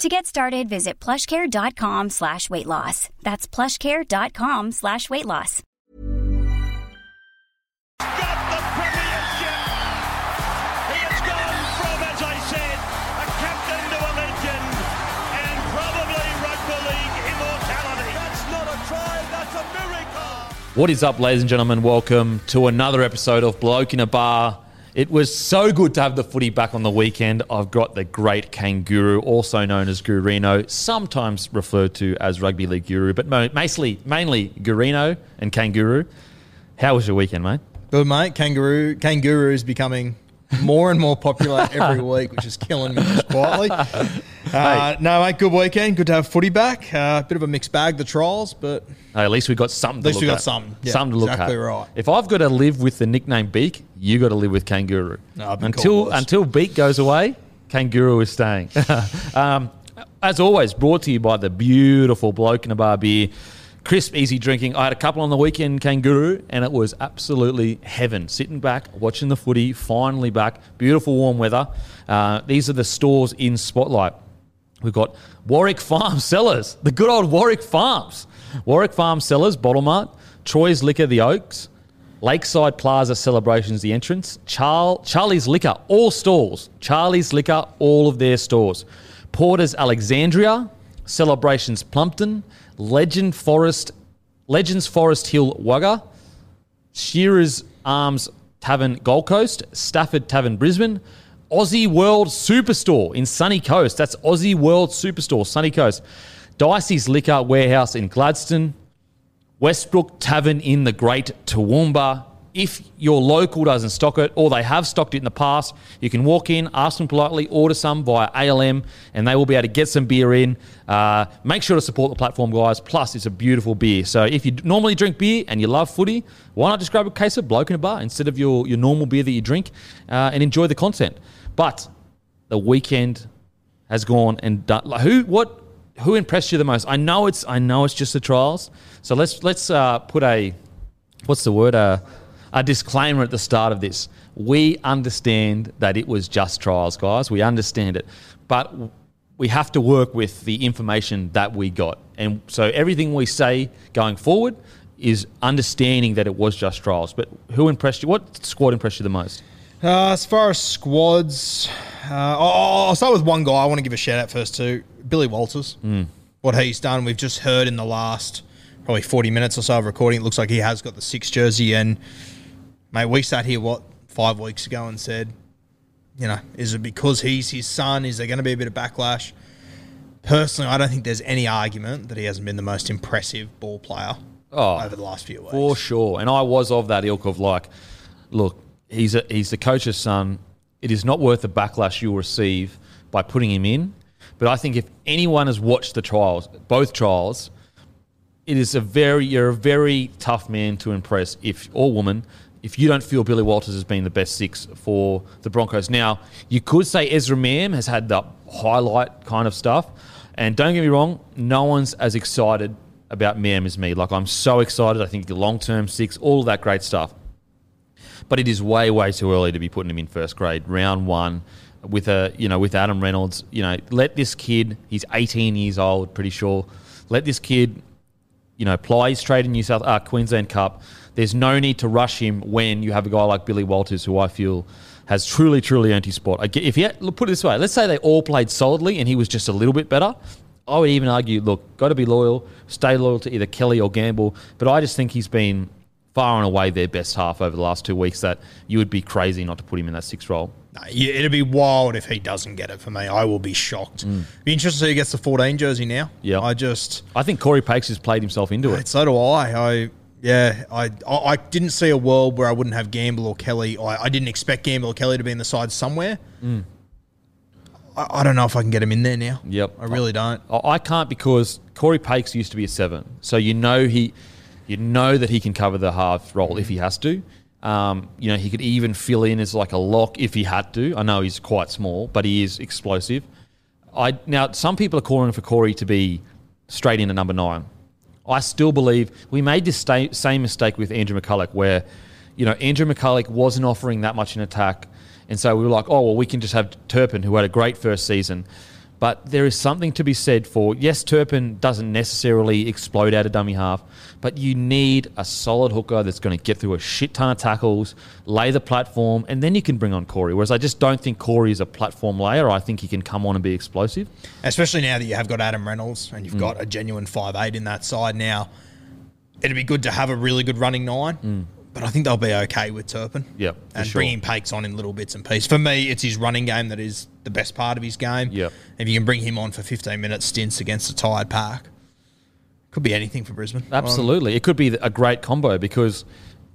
To get started, visit plushcare.com slash weight loss. That's plushcare.com slash weight loss. got the premiership. He has gone from, as I said, a captain to a legend, and probably rugby league immortality. That's not a try, that's a miracle. What is up, ladies and gentlemen? Welcome to another episode of Bloke in a Bar. It was so good to have the footy back on the weekend. I've got the great Kangaroo, also known as Gurino, sometimes referred to as Rugby League Guru, but mostly, mainly Gurino and Kangaroo. How was your weekend, mate? Good mate, kangaroo. Kangaroo is becoming more and more popular every week, which is killing me just quietly. Uh, no, mate, good weekend. Good to have footy back. Uh, bit of a mixed bag, the trials, but Hey, at least we got something. At least we got at. something. Yeah, something to look exactly at. right. If I've got to live with the nickname Beak, you got to live with Kangaroo. No, until until Beak goes away, Kangaroo is staying. um, as always, brought to you by the beautiful bloke in a bar beer. Crisp, easy drinking. I had a couple on the weekend, Kangaroo, and it was absolutely heaven. Sitting back, watching the footy, finally back. Beautiful warm weather. Uh, these are the stores in Spotlight. We've got Warwick Farm Cellars, the good old Warwick Farms. Warwick Farm Cellars, Bottle Mart, Troy's Liquor, The Oaks, Lakeside Plaza Celebrations, The Entrance, Char- Charlie's Liquor, all stores. Charlie's Liquor, all of their stores. Porter's Alexandria, Celebrations Plumpton, Legend Forest, Legends Forest Hill Wagga, Shearer's Arms Tavern Gold Coast, Stafford Tavern Brisbane, Aussie World Superstore in Sunny Coast. That's Aussie World Superstore, Sunny Coast. Dicey's Liquor Warehouse in Gladstone, Westbrook Tavern in the Great Toowoomba. If your local doesn't stock it or they have stocked it in the past, you can walk in, ask them politely, order some via ALM, and they will be able to get some beer in. Uh, make sure to support the platform, guys. Plus, it's a beautiful beer. So if you normally drink beer and you love footy, why not just grab a case of Bloke in a Bar instead of your, your normal beer that you drink uh, and enjoy the content? But the weekend has gone and done. Like, who what who impressed you the most? I know it's I know it's just the trials. So let's let's uh, put a what's the word uh, a disclaimer at the start of this. We understand that it was just trials, guys. We understand it, but we have to work with the information that we got, and so everything we say going forward is understanding that it was just trials. But who impressed you? What squad impressed you the most? Uh, as far as squads, uh, I'll, I'll start with one guy I want to give a shout out first to Billy Walters. What he's done, we've just heard in the last probably 40 minutes or so of recording, it looks like he has got the six jersey. And, mate, we sat here, what, five weeks ago and said, you know, is it because he's his son? Is there going to be a bit of backlash? Personally, I don't think there's any argument that he hasn't been the most impressive ball player Oh, over the last few weeks. For sure. And I was of that ilk of like, look, he's a, he's the coach's son. It is not worth the backlash you'll receive by putting him in. But I think if anyone has watched the trials, both trials, it is a very you're a very tough man to impress if or woman if you don't feel Billy Walters has been the best six for the Broncos. Now you could say Ezra Mam has had the highlight kind of stuff, and don't get me wrong, no one's as excited about Mam as me. Like I'm so excited. I think the long term six, all of that great stuff. But it is way way too early to be putting him in first grade, round one. With a you know with Adam Reynolds, you know let this kid. He's 18 years old, pretty sure. Let this kid you know, ply his trade in New South uh, Queensland Cup. There's no need to rush him when you have a guy like Billy Walters, who I feel has truly, truly his spot. If he had, put it this way, let's say they all played solidly and he was just a little bit better. I would even argue, look, got to be loyal, stay loyal to either Kelly or Gamble. But I just think he's been far and away their best half over the last two weeks. That you would be crazy not to put him in that sixth role. No, yeah, it'd be wild if he doesn't get it for me. I will be shocked. Be interested to see who gets the 14 jersey now. Mm. Yeah. I just, I think Corey Paix has played himself into it. so do I. I, yeah, I, I, I didn't see a world where I wouldn't have Gamble or Kelly. I, I didn't expect Gamble or Kelly to be in the side somewhere. I, I don't know if I can get him in there now. Mm. Yep. I really don't. I I can't because Corey Paix used to be a seven, so you know he, you know that he can cover the half role if he has to. Um, you know he could even fill in as like a lock if he had to. I know he's quite small, but he is explosive. I now some people are calling for Corey to be straight into number nine. I still believe we made this sta- same mistake with Andrew McCullough, where you know Andrew McCullough wasn't offering that much in attack, and so we were like, oh well, we can just have Turpin, who had a great first season. But there is something to be said for yes, Turpin doesn't necessarily explode out of dummy half, but you need a solid hooker that's going to get through a shit ton of tackles, lay the platform, and then you can bring on Corey. Whereas I just don't think Corey is a platform layer. I think he can come on and be explosive. Especially now that you have got Adam Reynolds and Mm. you've got a genuine five eight in that side now. It'd be good to have a really good running nine, but I think they'll be okay with Turpin. Yep, for and sure. bringing Paix on in little bits and pieces. For me, it's his running game that is the best part of his game. Yep. If you can bring him on for 15 minute stints against a tired pack, could be anything for Brisbane. Absolutely. it could be a great combo because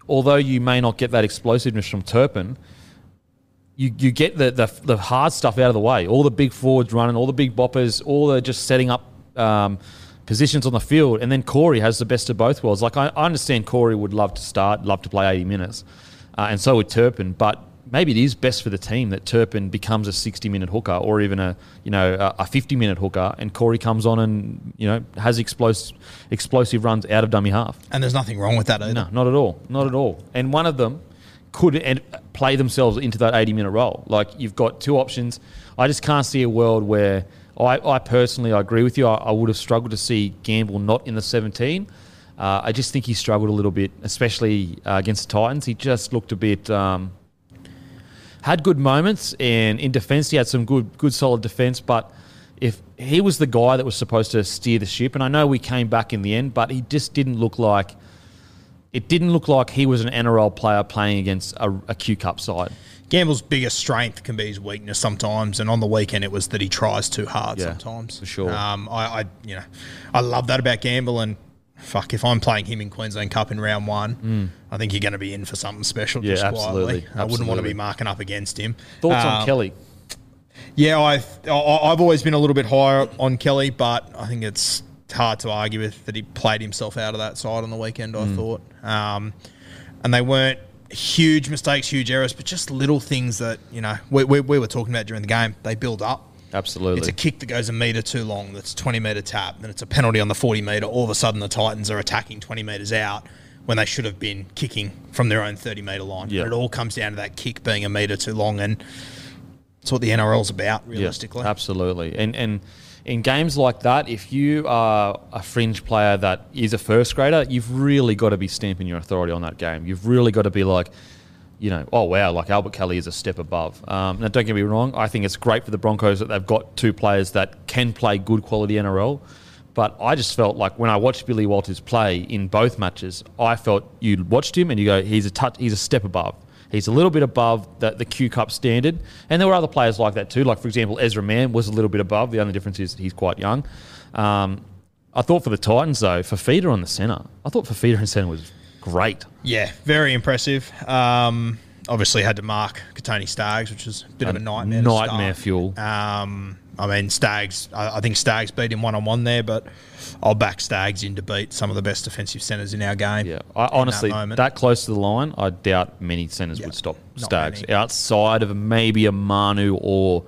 although you may not get that explosiveness from Turpin, you, you get the, the, the hard stuff out of the way. All the big forwards running, all the big boppers, all the just setting up um, positions on the field. And then Corey has the best of both worlds. Like, I, I understand Corey would love to start, love to play 80 minutes, uh, and so would Turpin. But maybe it is best for the team that Turpin becomes a 60 minute hooker or even a you know a- a 50 minute hooker, and Corey comes on and you know has explosive explosive runs out of dummy half. And there's nothing wrong with that either. No, not at all. Not at all. And one of them could en- play themselves into that 80 minute role. Like you've got two options. I just can't see a world where I, I personally, I agree with you. I, I would have struggled to see Gamble not in the 17. Uh, I just think he struggled a little bit, especially uh, against the Titans. He just looked a bit. Um, had good moments, and in defence, he had some good, good, solid defence. But if he was the guy that was supposed to steer the ship, and I know we came back in the end, but he just didn't look like it didn't look like he was an NRL player playing against a, a Q Cup side. Gamble's biggest strength can be his weakness sometimes, and on the weekend it was that he tries too hard Yeah, sometimes. for sure. Um, I, I, you know, I love that about Gamble, and fuck, if I'm playing him in Queensland Cup in round one, I think you're going to be in for something special. Mm. Yeah, just absolutely, quietly. I wouldn't want to be marking up against him. Thoughts Um, on Kelly? Yeah, I, I, I've always been a little bit higher on Kelly, but I think it's hard to argue with that he played himself out of that side on the weekend. I Mm. thought, um, and they weren't huge mistakes, huge errors, but just little things that you know we, we, we were talking about during the game. They build up. Absolutely. It's a kick that goes a metre too long, that's 20 metre tap, then it's a penalty on the 40 metre. All of a sudden, the Titans are attacking 20 metres out when they should have been kicking from their own 30 metre line. Yeah. And it all comes down to that kick being a metre too long, and that's what the NRL's about, Yeah, realistically. absolutely. And and in games like that, if you are a fringe player that is a first grader, you've really got to be stamping your authority on that game. You've really got to be like, you know, oh wow, like Albert Kelly is a step above. Um, now, don't get me wrong, I think it's great for the Broncos that they've got two players that can play good quality NRL. But I just felt like when I watched Billy Walters play in both matches, I felt you watched him and you go, he's a touch, he's a step above. He's a little bit above the, the Q Cup standard. And there were other players like that too. Like, for example, Ezra Mam was a little bit above. The only difference is that he's quite young. Um, I thought for the Titans, though, Fifita on the centre, I thought Fifita in centre was great. Yeah, very impressive. Um, obviously, had to mark Kotoni Staggs, which was a bit of a nightmare. nightmare fuel. Um, I mean, Staggs. I, I think Staggs beat him one on one there, but I'll back Staggs in to beat some of the best defensive centres in our game. Yeah, I, honestly, that that, close to the line, I doubt many centres Yeah, would stop Staggs. many. Outside of maybe a Manu or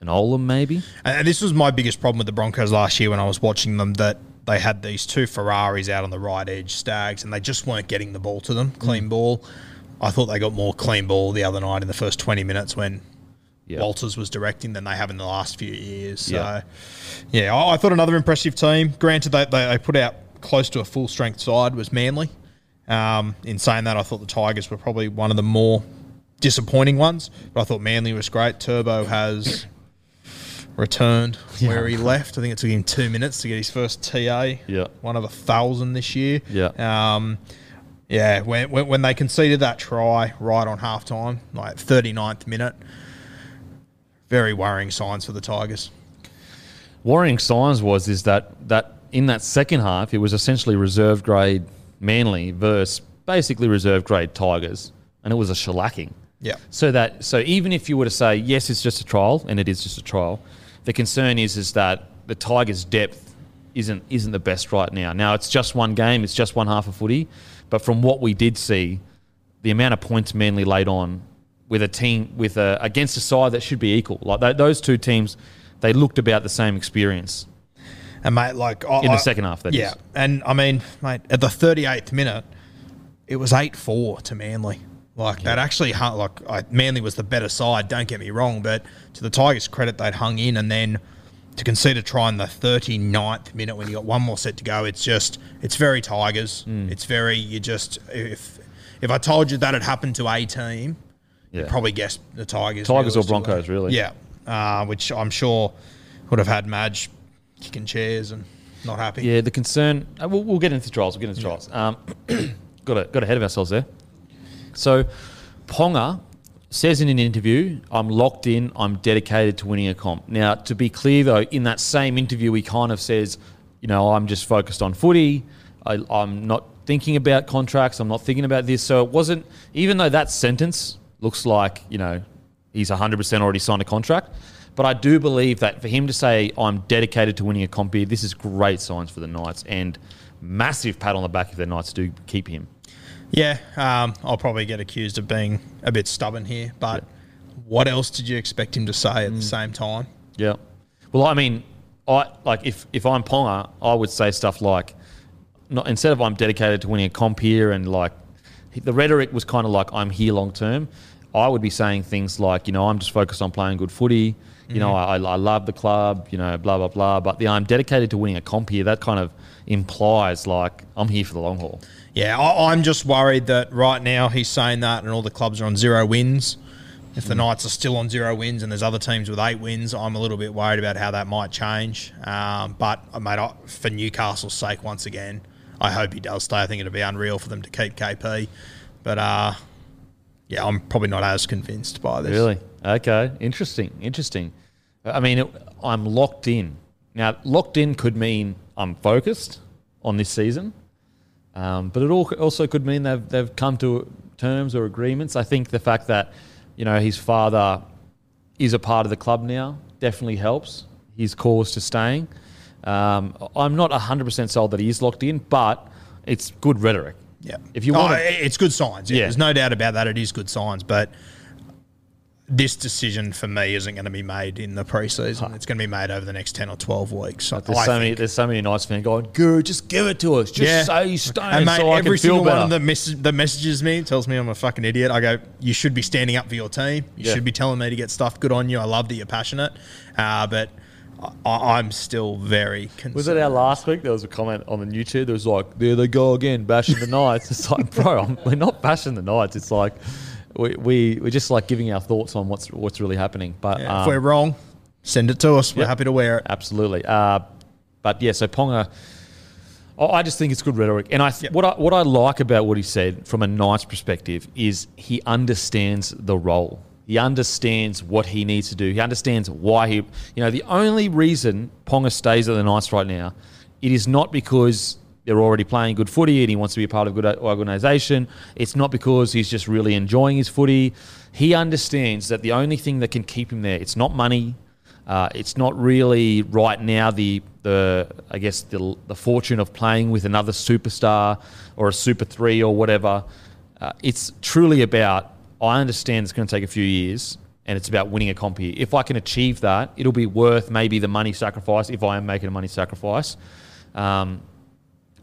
an Olam, maybe. And this was my biggest problem with the Broncos last year when I was watching them that they had these two Ferraris out on the right edge, Staggs, and they just weren't getting the ball to them, Mm. clean ball. I thought they got more clean ball the other night in the first 20 minutes when Yeah. Walters was directing than they have in the last few years. So, Yeah. yeah, I, I thought another impressive team. Granted, they, they, they put out close to a full strength side was Manly. Um, in saying that, I thought the Tigers were probably one of the more disappointing ones, but I thought Manly was great. Turbo has returned where he left. I think it took him two minutes to get his first TA. Yeah. One of a thousand this year. Yeah. Um, Yeah, when, when, when they conceded that try right on halftime, like 39th minute, very worrying signs for the Tigers. Worrying signs was is that that in that second half it was essentially reserve grade Manly versus basically reserve grade Tigers, and it was a shellacking. Yeah. So that so even if you were to say yes, it's just a trial, and it is just a trial, the concern is is that the Tigers' depth isn't isn't the best right now. Now it's just one game, it's just one half of footy, but from what we did see, the amount of points Manly laid on with a team with a against a side that should be equal, like th- those two teams, they looked about the same experience. And mate, like I, In the I- second half, that yeah. is. And I mean, mate, at the 38th minute, it was eight four to Manly. Like that actually, like I, Manly was the better side. Don't get me wrong, but to the Tigers' credit, they'd hung in, and then to concede a try in the 39th minute when you got one more set to go, it's just it's very Tigers. Hmm. It's very you just if if I told you that had happened to a team, Yeah. probably guess the Tigers. Tigers or. Broncos, really. Yeah, uh, which I'm sure would have had Madge kicking chairs and not happy. Yeah, the concern. Uh, we'll, we'll get into trials. We'll get into trials. Um, got a, got ahead of ourselves there. So, Ponga says in an interview, "I'm locked in. I'm dedicated to winning a comp." Now, to be clear though, in that same interview, he kind of says, "You know, I'm just focused on footy. I, I'm not thinking about contracts. I'm not thinking about this." So it wasn't. Even though that sentence looks like you know he's 100% already signed a contract. But I do believe that for him to say, I'm dedicated to winning a comp here, this is great signs for the Knights and massive pat on the back if the Knights do keep him. Yeah, um, I'll probably get accused of being a bit stubborn here, but what else did you expect him to say Mm. at the same time? Yeah. Well, I mean, I like if if I'm Ponga, I would say stuff like, not instead of I'm dedicated to winning a comp here, and like the rhetoric was kind of like I'm here long term. I would be saying things like, you know, I'm just focused on playing good footy. You know, I, I love the club. You know, blah blah blah. But the I'm dedicated to winning a comp here. That kind of implies like I'm here for the long haul. Yeah, I, I'm just worried that right now he's saying that and all the clubs are on zero wins. If Mm. the Knights are still on zero wins and there's other teams with eight wins, I'm a little bit worried about how that might change. Um, but, uh, mate, I, for Newcastle's sake, once again, I hope he does stay. I think it'd be unreal for them to keep KP. But, uh, yeah, I'm probably not as convinced by this. Really? Okay. Interesting. Interesting. I mean, it, I'm locked in. Now, locked in could mean I'm focused on this season, um, but it also could mean they've, they've come to terms or agreements. I think the fact that, you know, his father is a part of the club now definitely helps his cause to staying. Um, I'm not 100% sold that he is locked in, but it's good rhetoric. Yeah. If you Oh, want to, it's good signs. Yeah. Yeah. There's no doubt about that. It is good signs. But this decision for me isn't going to be made in the preseason. It's going to be made over the next 10 or 12 weeks. there's I so many, think. there's so many Knights fans going, Guru, just give it to us. Just say he's staying And mate, so I every single one of them mess- that messages me tells me I'm a fucking idiot. I go, you should be standing up for your team. You Yeah. should be telling me to get stuff. Good on you. I love that you're passionate. Uh, but I- I'm still very concerned. Was it our last week? There was a comment on the YouTube. There was like, "There they go again, bashing the Knights." It's like, bro, I'm, we're not bashing the Knights. It's like we, we we're just like giving our thoughts on what's what's really happening. But Yeah, um, if we're wrong, send it to us. We're happy to wear it. absolutely. Uh, but yeah, so Ponga, I I just think it's good rhetoric, and I th- Yep. what I what I like about what he said from a Knights perspective is he understands the role. He understands what he needs to do. He understands why he. You know, the only reason Ponga stays at the Knights right now, it is not because they're already playing good footy and he wants to be a part of a good organisation. It's not because he's just really enjoying his footy. He understands that the only thing that can keep him there, it's not money, uh, it's not really right now the the I guess the the fortune of playing with another superstar or a super three or whatever. Uh, it's truly about I understand it's going to take a few years and it's about winning a comp here. If I can achieve that, it'll be worth maybe the money sacrifice if I am making a money sacrifice. Um,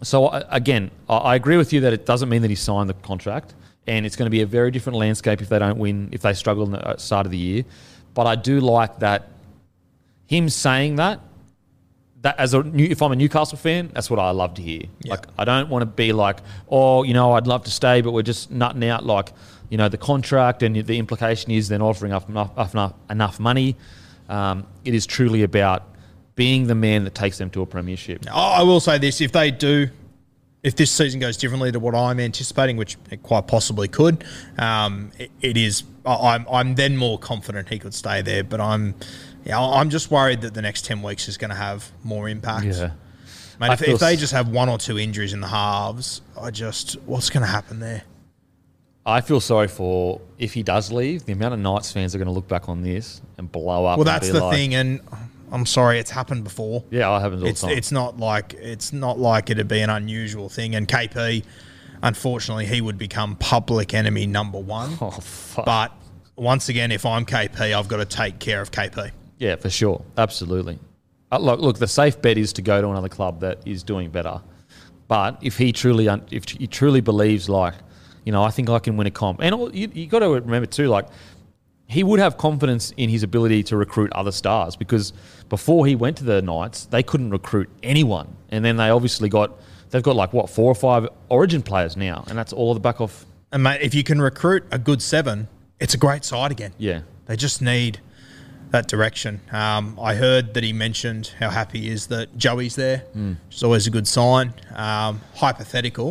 so I- again, I- I agree with you that it doesn't mean that he signed the contract, and it's going to be a very different landscape if they don't win, if they struggle in the uh, start of the year. But I do like that him saying that. That as a new, if I'm a Newcastle fan, that's what I love to hear. Yeah. Like I don't want to be like, oh, you know, I'd love to stay, but we're just nutting out like, you know, the contract and the implication is they're offering up enough enough, enough money. Um, it is truly about being the man that takes them to a premiership. I I will say this: if they do if this season goes differently to what I'm anticipating, which it quite possibly could, um, it, it is. I'm I'm then more confident he could stay there. But I'm, yeah, I'm just worried that the next ten weeks is going to have more impact. Yeah. Mate, if, if they just have one or two injuries in the halves, I just what's going to happen there? I feel sorry for if he does leave, the amount of Knights fans are going to look back on this and blow up. Well, that's the like- thing, and I'm sorry, it's happened before. Yeah, it happens all It's the time. it's not like it's not like it'd be an unusual thing. And KP, unfortunately, he would become public enemy number one. oh, fuck. But once again, if I'm KP, I've got to take care of KP. Yeah, for sure. Absolutely. Uh, look, look, the safe bet is to go to another club that is doing better. But if he truly, un- if he truly believes, like, you know, I think I can win a comp, and all- you, you got to remember too, like, he would have confidence in his ability to recruit other stars because before he went to the Knights, they couldn't recruit anyone, and then they obviously got, they've got like what four or five Origin players now, and that's all of the back off. And mate, if you can recruit a good seven, it's a great side again. Yeah, They just need that direction. Um, I heard that he mentioned how happy he is that Joey's there, which is always a good sign. Um, hypothetical.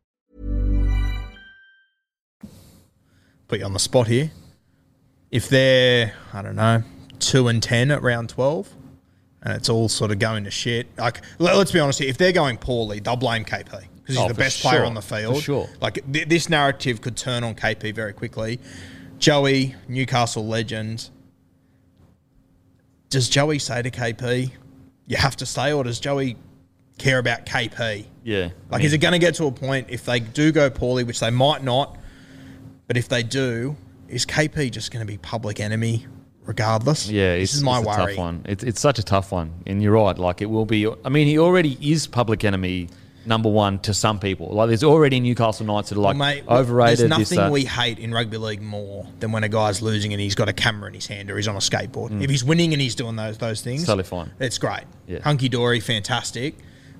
Put you on the spot here. If they're, I don't know, two and ten at round twelve, and it's all sort of going to shit. Like, let, us be honest here. If they're going poorly, they'll blame KP because he's Oh, the best player on the field. For sure. Like th- this narrative could turn on KP very quickly. Joey, Newcastle legend. Does Joey say to KP, "You have to stay," or does Joey care about KP? yeah. Like, is it going to get to a point if they do go poorly, which they might not, but if they do, is KP just going to be public enemy regardless? Yeah, this it's, is my it's a worry. tough one. It's, it's such a tough one, and you're right. Like it will be. I mean, he already is public enemy number one to some people. Like there's already Newcastle Knights that are like Well, mate, overrated. There's this, nothing that. we hate in rugby league more than when a guy's losing and he's got a camera in his hand or he's on a skateboard. If he's winning and he's doing those those things, Mm. totally fine. It's great. Yeah. Hunky dory, fantastic.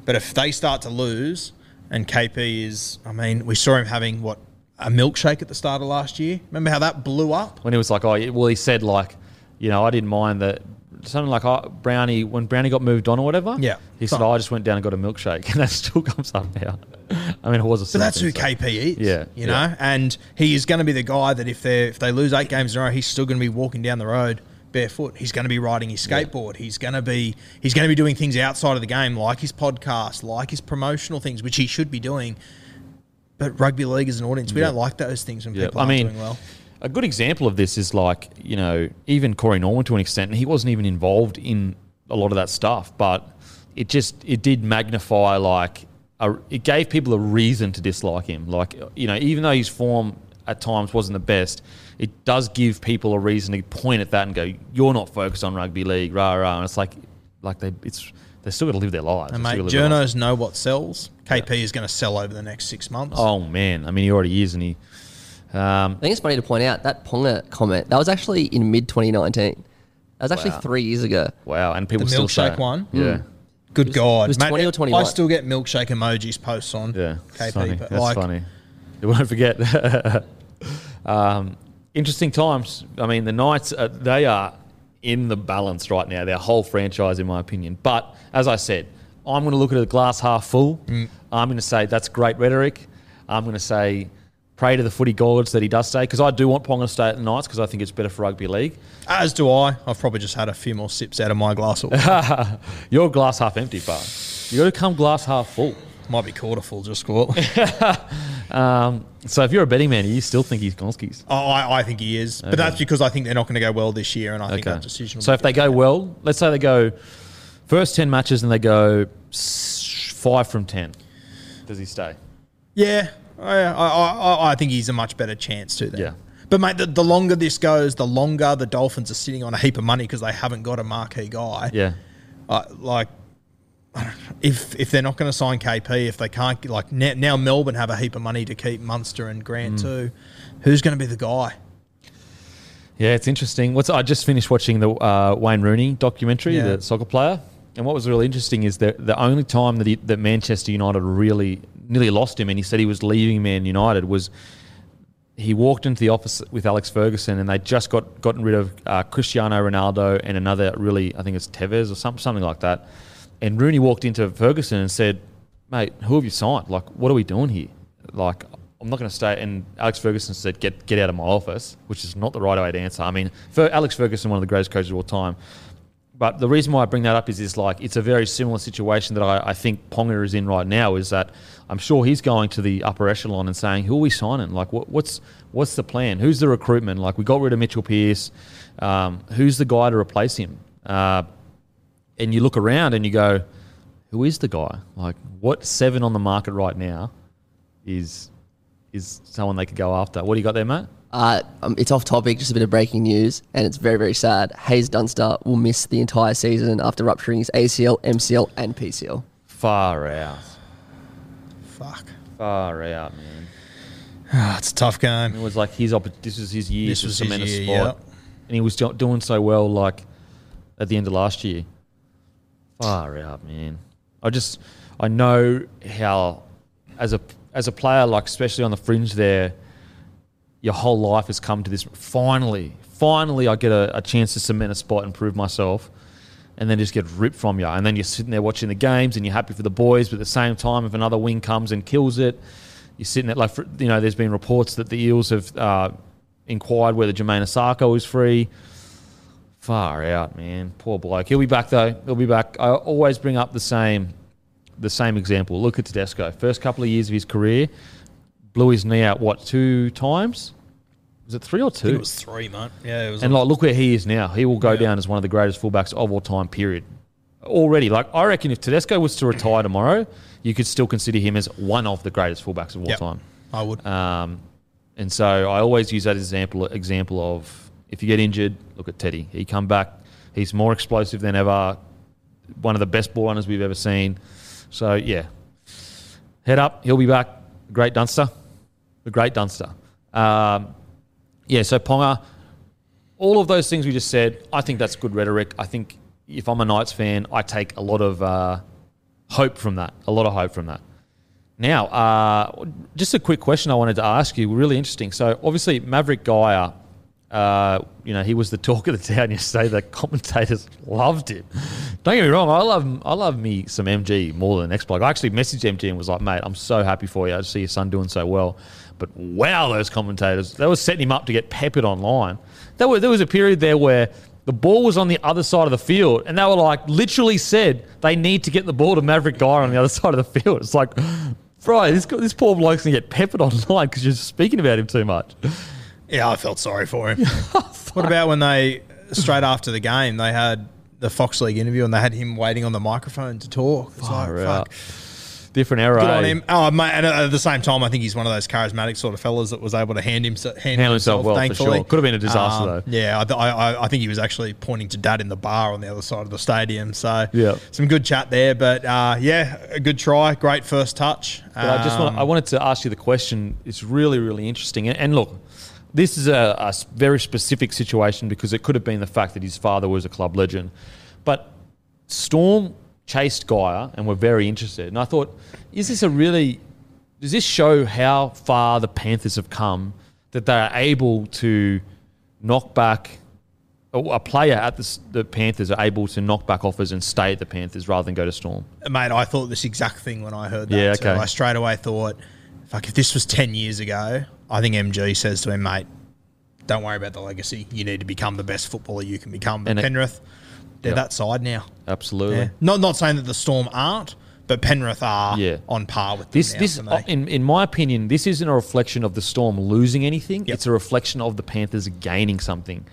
But if they start to lose, and KP is, I mean, we saw him having what a milkshake at the start of last year. Remember how that blew up? when he was like, oh, well, he said like, you know, I didn't mind that. Something like oh, Brownie when Brownie got moved on or whatever. Yeah. he said, oh, I just went down and got a milkshake, and that still comes up now. I mean, it was a. So that's who so- KP is. Yeah, You yeah. know? And he is going to be the guy that if they if they lose eight games in a row, he's still going to be walking down the road barefoot. He's going to be riding his skateboard. He's going to be he's going to be doing things outside of the game like his podcast, like his promotional things, which he should be doing. But rugby league is an audience. We Yeah. don't like those things when Yeah, people I aren't mean, doing well. a good example of this is like you know even Corey Norman to an extent, and he wasn't even involved in a lot of that stuff, but it just it did magnify like a, it gave people a reason to dislike him. Like you know even though his form at times wasn't the best, it does give people a reason to point at that and go, "You're not focused on rugby league, rah rah." And it's like like they it's they still got to live their lives. And They mate, still gotta live their lives. journos know what sells. KP is going to sell over the next six months. Oh man, I mean he already is, and he. Um, I think it's funny to point out that Ponga comment that was actually in mid 2019. That was actually Wow. three years ago. wow, and people The still say milkshake it. one? Yeah. Good God, it was mate, 20 or 21. I still get milkshake emojis posts on Yeah, KP, it's funny. but That's like, funny. You won't forget. um, interesting times. I mean, the Knights, uh, they are in the balance right now, their whole franchise, in my opinion. But as I said, I'm going to look at a glass half full. Mm. I'm going to say that's great rhetoric. I'm going to say pray to the footy gods that he does stay because I do want Ponga to stay at the Knights because I think it's better for rugby league. As do I. I've probably just had a few more sips out of my glass. Your glass half empty, but you got to come glass half full. Might be quarter full, just score. Um, so if you're a betting man, you still think he's Gonskis. oh, I, I think he is, but that's because I think they're not going to go well this year, and I think that decision. Will So if they go well, let's say they go first ten matches and they go five from ten, does he stay? yeah, I, I, I, I think he's a much better chance to. Then. Yeah. But mate, the, the longer this goes, the longer the Dolphins are sitting on a heap of money because they haven't got a marquee guy. Yeah, Uh, like, if if they're not going to sign KP, if they can't like now, now Melbourne have a heap of money to keep Munster and Grant Mm. too, who's going to be the guy? Yeah, it's interesting. What's I just finished watching the uh, Wayne Rooney documentary, Yeah. the soccer player, and what was really interesting is that the only time that he, that Manchester United really nearly lost him, and he said he was leaving Man United was he walked into the office with Alex Ferguson, and they just got gotten rid of uh, Cristiano Ronaldo and another really, I think it's Tevez or something, something like that. And Rooney walked into Ferguson and said, "Mate, who have you signed? Like, what are we doing here? Like, I'm not going to stay." And Alex Ferguson said, "Get get out of my office," which is not the right way to answer. I mean, for Alex Ferguson, one of the greatest coaches of all time. But the reason why I bring that up is, is like it's a very similar situation that I, I think Ponga is in right now. Is that I'm sure he's going to the upper echelon and saying, "Who are we signing? Like, what, what's what's the plan? Who's the recruitment? Like, we got rid of Mitchell Pearce. Um, who's the guy to replace him?" Uh, and you look around and you go, "Who is the guy? Like, what seven on the market right now is is someone they could go after? What do you got there, mate? Uh, um, it's off topic, just a bit of breaking news, and it's very, very sad. Haze Dunster will miss the entire season after rupturing his ACL, MCL, and PCL. Far out, Fuck, far out, man." It's a tough game. It was like his opp- this was his year This to was his cement a year, spot, and he was do- doing so well. Like at the end of last year, far out, man. I just I know how as a as a player, like especially on the fringe, there, your whole life has come to this. Finally, finally, I get a, a chance to cement a spot and prove myself. And then just get ripped from you, and then you're sitting there watching the games, and you're happy for the boys. But at the same time, if another wing comes and kills it, you're sitting there like you know. There's been reports that the Eels have uh, inquired whether Jamayne Isaako is free. Far out, man. Poor bloke. He'll be back though. He'll be back. I always bring up the same, the same example. Look at Tedesco. First couple of years of his career, blew his knee out. What two times? Was it three or two? it was three, mate. Yeah, it was. And like, look where he is now. He will go down as one of the greatest fullbacks of all time. Period. Already, like I reckon, if Tedesco was to retire tomorrow, you could still consider him as one of the greatest fullbacks of all Yep. time. I would. Um, and so I always use that example example of if you get injured, look at Teddy. He come back. He's more explosive than ever. One of the best ball runners we've ever seen. So yeah, head up. He'll be back. Great Dunster. The great Dunster. Um, yeah. So Ponga. All of those things we just said. I think that's good rhetoric. I think if I'm a Knights fan, I take a lot of uh, hope from that. A lot of hope from that. Now, uh, just a quick question I wanted to ask you. Really interesting. So, obviously, Maverick Geyer, uh, you know, he was the talk of the town yesterday. The commentators loved him. Don't get me wrong. I love, I love me some MG more than the next bloke. I actually messaged MG and was like, "Mate, I'm so happy for you. I see your son doing so well." But wow, those commentators, they were setting him up to get peppered online. There, were, there was a period there where the ball was on the other side of the field, and they were like, literally said they need to get the ball to Maverick Geyer on the other side of the field. It's like, bro, this, this poor bloke's gonna get peppered online because you're speaking about him too much. Yeah, I felt sorry for him. what about when they straight after the game they had the Fox League interview and they had him waiting on the microphone to talk? It's like, Far fuck. Different era. Good on eh? him. Oh, mate, and at the same time, I think he's one of those charismatic sort of fellas that was able to hand, him, hand Handle himself well, for thankfully. sure. Could have been a disaster, though. Yeah, I, th- I, I- I think he was actually pointing to dad in the bar on the other side of the stadium. So, Yeah. some good chat there. But uh, yeah, a good try. Great first touch. But I just want, Um, I wanted to ask you the question. It's really, really interesting. And, and look, this is a very specific situation because it could have been the fact that his father was a club legend. But Storm chased Geyer and were very interested. And I thought, is this a really, does this show how far the Panthers have come that they are able to knock back a a player at the, the Panthers are able to knock back offers and stay at the Panthers rather than go to Storm? mate, I thought this exact thing when I heard that. Yeah, too. okay. I straight away thought, fuck, if this was 10 years ago, I think MG says to him, mate, don't worry about the legacy. You need to become the best footballer you can become. But And it- Penrith, they're Yep. that side now. Absolutely. Yeah. Not not saying that the Storm aren't, but Penrith are Yeah. on par with them This, now this, uh, in, in my opinion, this isn't a reflection of the Storm losing anything. Yep. It's a reflection of the Panthers gaining something.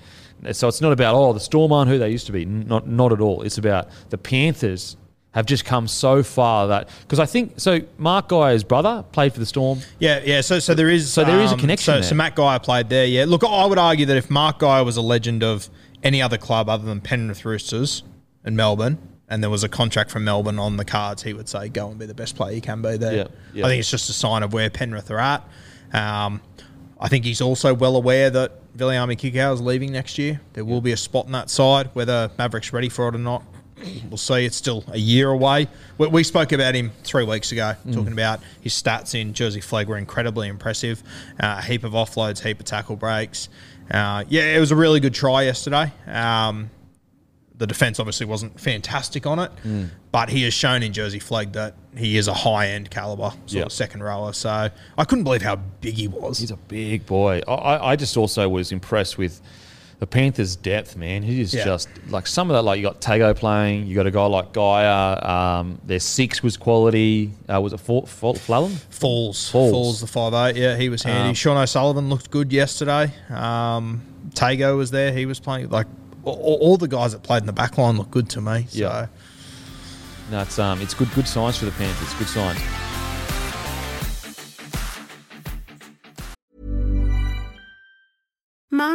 So it's not about oh the Storm aren't who they used to be. Not not at all. It's about the Panthers have just come so far that because I think so. Mark Geyer's brother played for the Storm. Yeah, yeah. So, so there is. So there is a um, connection So, there. so Matt Geyer played there. Yeah. Look, I would argue that if Mark Geyer was a legend of any other club other than Penrith Roosters and Melbourne, and there was a contract from Melbourne on the cards, he would say, "Go and be the best player you can be there." Yeah, yeah. I think it's just a sign of where Penrith are at. Um, I think he's also well aware that Viliame Kikau is leaving next year. There will be a spot in that side, whether Maverick's ready for it or not. We'll see. It's still a year away. We, we spoke about him three weeks ago, talking about his stats in Jersey Flegg were incredibly impressive. Uh, a heap of offloads, heap of tackle breaks. Uh, yeah, it was a really good try yesterday. Um, the defense obviously wasn't fantastic on it, but he has shown in Jersey Flegg that he is a high end caliber sort Yeah. of second rower. So I couldn't believe how big he was. He's a big boy. I, I just also was impressed with the Panthers' depth, man. He is Yeah. just like some of that. Like you got Tago playing, you got a guy like Geyer. Um, their six was quality. Uh, was it Fall, Flallon? Falls. Falls. Falls, the five eight. Yeah, he was handy. Um, Sean O'Sullivan looked good yesterday. Um, Tago was there. He was playing. Like all, all the guys that played in the back line looked good to me. So Yeah. No, it's um, it's good, good signs for the Panthers. Good signs.